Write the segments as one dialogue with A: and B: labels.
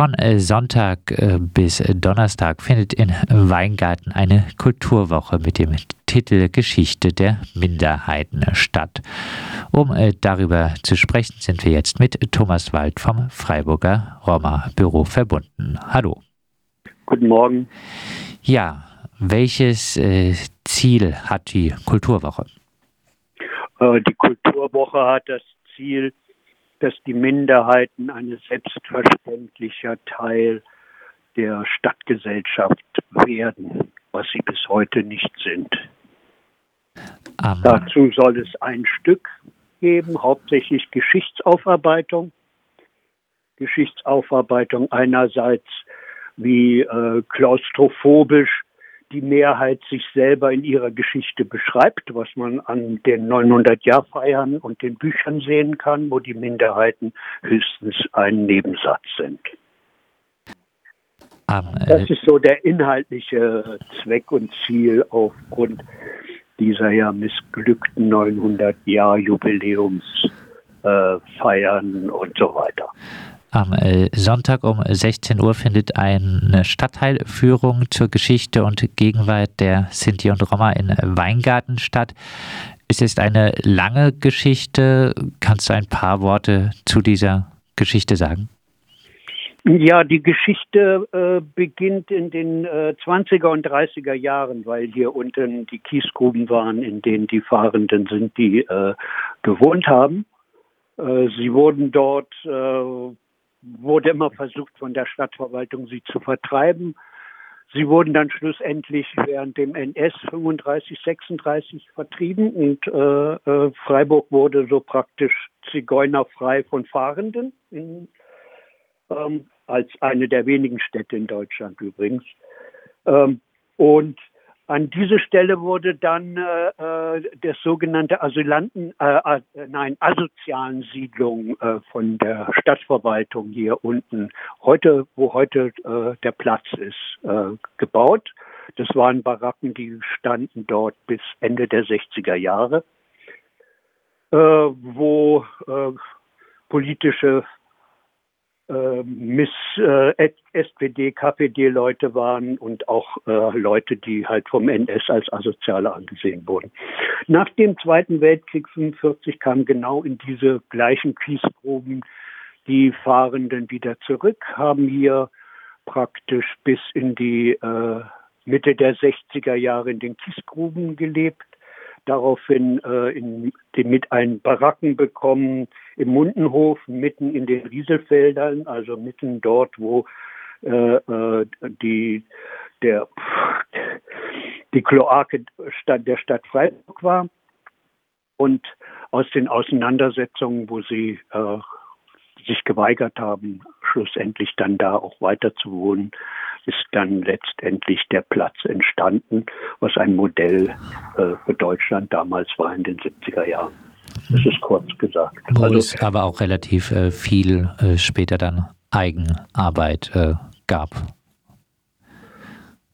A: Von Sonntag bis Donnerstag findet in Weingarten eine Kulturwoche mit dem Titel Geschichte der Minderheiten statt. Um darüber zu sprechen, sind wir jetzt mit Thomas Wald vom Freiburger Roma Büro verbunden. Hallo.
B: Guten Morgen.
A: Ja, welches äh, Ziel hat die Kulturwoche?
B: Äh, die Kulturwoche hat das Ziel, dass die Minderheiten ein selbstverständlicher Teil der Stadtgesellschaft werden, was sie bis heute nicht sind. Um. Dazu soll es ein Stück geben, hauptsächlich Geschichtsaufarbeitung. Geschichtsaufarbeitung einerseits wie äh, klaustrophobisch die Mehrheit sich selber in ihrer Geschichte beschreibt, was man an den 900-Jahr-Feiern und den Büchern sehen kann, wo die Minderheiten höchstens ein Nebensatz sind. Äh das ist so der inhaltliche Zweck und Ziel aufgrund dieser ja missglückten 900-Jahr-Jubiläumsfeiern äh, und so weiter.
A: Am äh, Sonntag um 16 Uhr findet eine Stadtteilführung zur Geschichte und Gegenwart der Sinti und Roma in Weingarten statt. Es ist eine lange Geschichte. Kannst du ein paar Worte zu dieser Geschichte sagen?
B: Ja, die Geschichte äh, beginnt in den äh, 20er und 30er Jahren, weil hier unten die Kiesgruben waren, in denen die Fahrenden sind, die äh, gewohnt haben. Äh, sie wurden dort äh, wurde immer versucht, von der Stadtverwaltung sie zu vertreiben. Sie wurden dann schlussendlich während dem NS 35, 36 vertrieben und äh, äh, Freiburg wurde so praktisch zigeunerfrei von Fahrenden, in, ähm, als eine der wenigen Städte in Deutschland übrigens. Ähm, und an diese Stelle wurde dann äh, äh das sogenannte Asylanten, äh, äh, nein, asozialen Siedlung äh, von der Stadtverwaltung hier unten, heute, wo heute äh, der Platz ist, äh, gebaut. Das waren Baracken, die standen dort bis Ende der 60er Jahre, äh, wo äh, politische Miss äh, SPD, KPD-Leute waren und auch äh, Leute, die halt vom NS als Asoziale angesehen wurden. Nach dem Zweiten Weltkrieg 45 kamen genau in diese gleichen Kiesproben die Fahrenden wieder zurück, haben hier praktisch bis in die äh, Mitte der 60er Jahre in den Kiesgruben gelebt daraufhin äh, in, mit einen Baracken bekommen im Mundenhof, mitten in den Rieselfeldern, also mitten dort, wo äh, äh die, der, die Kloake der Stadt Freiburg war. Und aus den Auseinandersetzungen, wo sie äh, sich geweigert haben, schlussendlich dann da auch weiter zu wohnen, ist dann letztendlich der Platz entstanden, was ein Modell äh, für Deutschland damals war in den 70er Jahren. Das ist kurz gesagt.
A: Wo also, es aber auch relativ äh, viel äh, später dann Eigenarbeit äh, gab.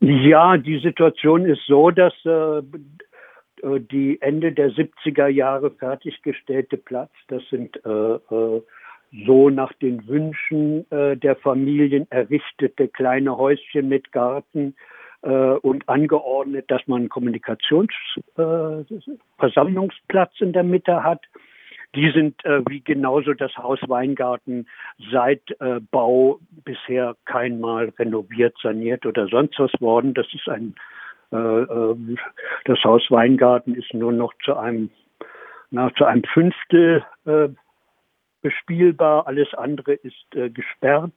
B: Ja, die Situation ist so, dass äh, äh, die Ende der 70er Jahre fertiggestellte Platz, das sind so nach den Wünschen äh, der Familien errichtete kleine Häuschen mit Garten äh, und angeordnet, dass man einen Kommunikationsversammlungsplatz äh, in der Mitte hat. Die sind äh, wie genauso das Haus Weingarten seit äh, Bau bisher keinmal renoviert, saniert oder sonst was worden. Das ist ein äh, äh, das Haus Weingarten ist nur noch zu einem na, zu einem Fünftel äh, bespielbar, alles andere ist äh, gesperrt.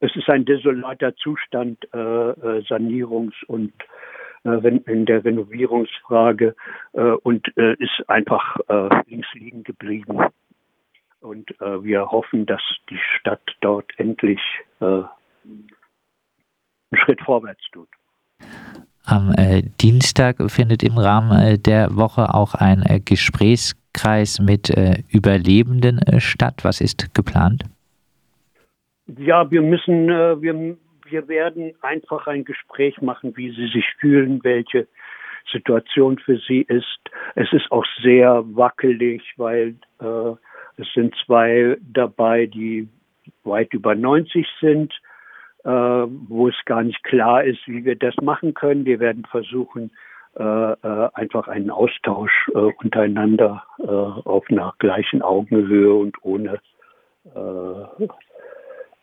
B: Es ist ein desolater Zustand äh, äh Sanierungs- und äh, in der Renovierungsfrage äh, und ist einfach links liegen geblieben. Und wir hoffen, dass die Stadt dort endlich einen Schritt vorwärts tut.
A: Am Dienstag findet im Rahmen der Woche auch ein Gesprächs Kreis mit äh, Überlebenden äh, statt? Was ist geplant?
B: Ja, wir müssen, äh, wir, wir werden einfach ein Gespräch machen, wie sie sich fühlen, welche Situation für sie ist. Es ist auch sehr wackelig, weil äh, es sind zwei dabei, die weit über 90 sind, äh, wo es gar nicht klar ist, wie wir das machen können. Wir werden versuchen, einfach einen Austausch äh, untereinander äh, auf einer gleichen Augenhöhe und ohne, äh,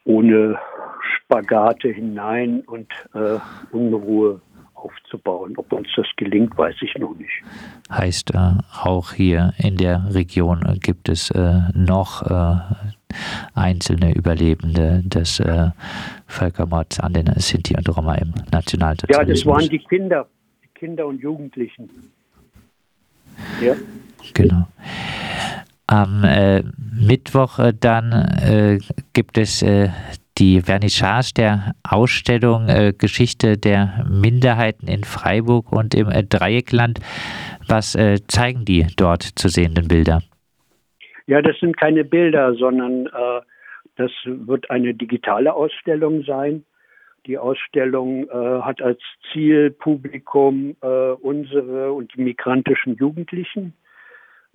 B: ohne Spagate hinein und Unruhe aufzubauen. Ob uns das gelingt, weiß ich noch nicht.
A: Heißt, äh, auch hier in der Region gibt es äh, noch äh, einzelne Überlebende des äh, Völkermords an den Sinti und Roma im Nationalsozialismus.
B: Ja, das waren die Kinder, Kinder und Jugendlichen.
A: Ja. Genau. Am äh, Mittwoch äh, dann gibt es die Vernissage der Ausstellung äh, Geschichte der Minderheiten in Freiburg und im äh, Dreieckland. Was äh, zeigen die dort zu sehenden Bilder?
B: Ja, das sind keine Bilder, sondern äh, das wird eine digitale Ausstellung sein. Die Ausstellung äh, hat als Zielpublikum äh, unsere und die migrantischen Jugendlichen.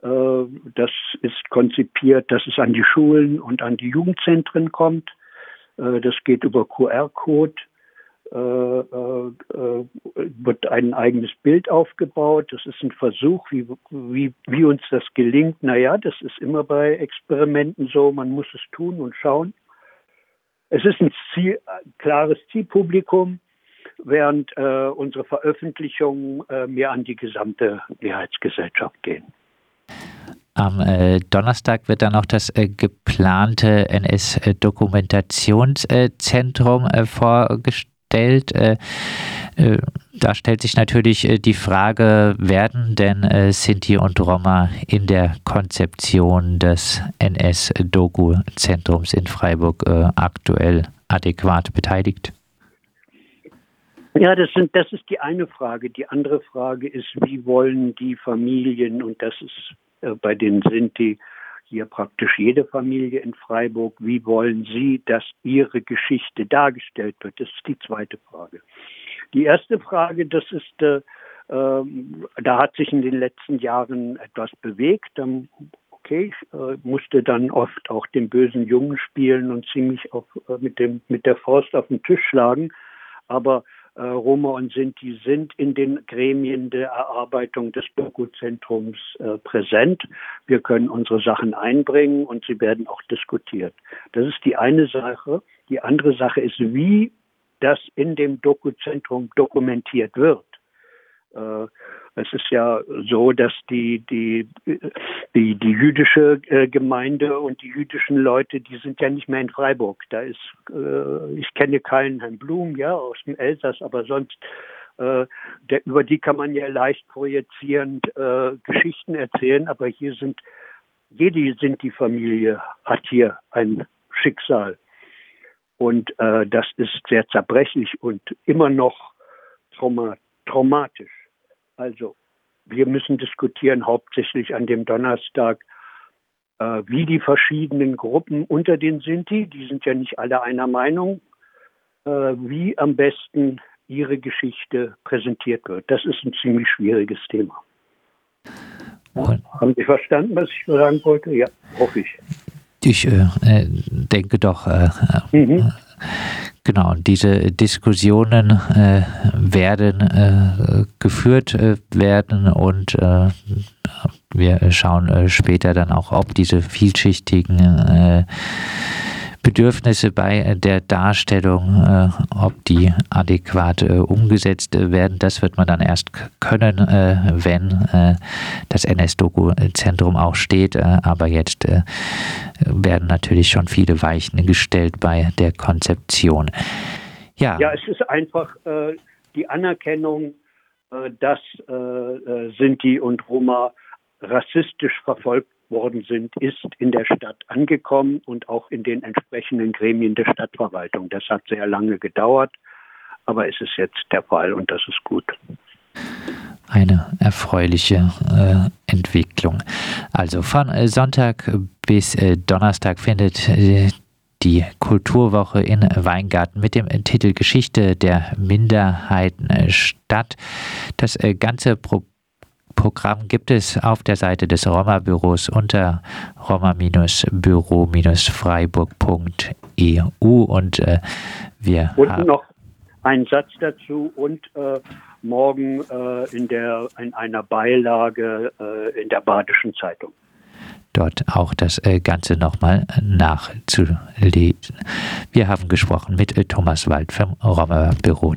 B: Das ist konzipiert, dass es an die Schulen und an die Jugendzentren kommt. Äh, das geht über QR-Code. Äh, äh, wird ein eigenes Bild aufgebaut. Das ist ein Versuch, wie, wie, wie uns das gelingt. Naja, das ist immer bei Experimenten so. Man muss es tun und schauen. Es ist ein, Ziel, ein klares Zielpublikum, während äh, unsere Veröffentlichungen äh, mehr an die gesamte Mehrheitsgesellschaft gehen.
A: Am äh, Donnerstag wird dann noch das äh, geplante NS-Dokumentationszentrum äh, vorgestellt. Äh, äh, da stellt sich natürlich äh, die Frage, werden denn Sinti und Roma in der Konzeption des NS-Doku-Zentrums in Freiburg aktuell adäquat beteiligt?
B: Ja, das, sind, das ist die eine Frage. Die andere Frage ist, wie wollen die Familien, und das ist bei den Sinti hier praktisch jede Familie in Freiburg. Wie wollen Sie, dass Ihre Geschichte dargestellt wird? Das ist die zweite Frage. Die erste Frage, das ist, äh, äh, da hat sich in den letzten Jahren etwas bewegt. okay, ich äh, musste dann oft auch den bösen Jungen spielen und ziemlich auf, äh, mit, dem, mit der Faust auf den Tisch schlagen. Aber äh, Roma und Sinti sind in den Gremien der Erarbeitung des Doku-Zentrums äh, präsent. Wir können unsere Sachen einbringen und sie werden auch diskutiert. Das ist die eine Sache. Die andere Sache ist, wie das in dem Doku-Zentrum dokumentiert wird. Äh, es ist ja so, dass die, die, die, die jüdische äh, Gemeinde und die jüdischen Leute, die sind ja nicht mehr in Freiburg. Da ist, äh, ich kenne keinen Herrn Blum, ja, aus dem Elsass, aber sonst, äh, der, über die kann man ja leicht projizierend äh, Geschichten erzählen, aber hier sind, jede sind die Familie, hat hier ein Schicksal. Und äh, das ist sehr zerbrechlich und immer noch trauma traumatisch. Also wir müssen diskutieren, hauptsächlich an dem Donnerstag, äh, wie die verschiedenen Gruppen unter den Sinti, die sind ja nicht alle einer Meinung, äh, wie am besten ihre Geschichte präsentiert wird. Das ist ein ziemlich schwieriges Thema. Ja, haben Sie verstanden, was ich sagen wollte? Ja, hoffe ich.
A: Ich äh, äh denke doch. Äh, mhm. Genau, diese Diskussionen äh, werden äh, geführt äh, werden und äh, wir schauen äh, später dann auch, ob diese vielschichtigen äh, Bedürfnisse bei der Darstellung, äh, ob die adäquat äh, umgesetzt werden, das wird man dann erst können, äh, wenn äh, das NS-Doku-Zentrum auch steht. Äh, aber jetzt äh, werden natürlich schon viele Weichen gestellt bei der Konzeption.
B: Ja, ja es ist einfach die Anerkennung, dass Sinti und Roma rassistisch verfolgt worden sind, ist in der Stadt angekommen und auch in den entsprechenden Gremien der Stadtverwaltung. Das hat sehr lange gedauert, aber es ist jetzt der Fall und das ist gut.
A: Eine erfreuliche äh, Entwicklung. Also von äh, Sonntag bis äh, Donnerstag findet äh, die Kulturwoche in Weingarten mit dem Titel Geschichte der Minderheiten äh, statt. Das äh, ganze Problem Programm gibt es auf der Seite des Roma-Büros unter roma-büro-freiburg.eu und äh, wir
B: und haben noch einen Satz dazu und äh, morgen äh, in, der, in einer Beilage äh, in der Badischen Zeitung.
A: Dort auch das äh, Ganze nochmal nachzulesen. Wir haben gesprochen mit äh, Thomas Wald vom Roma Büro.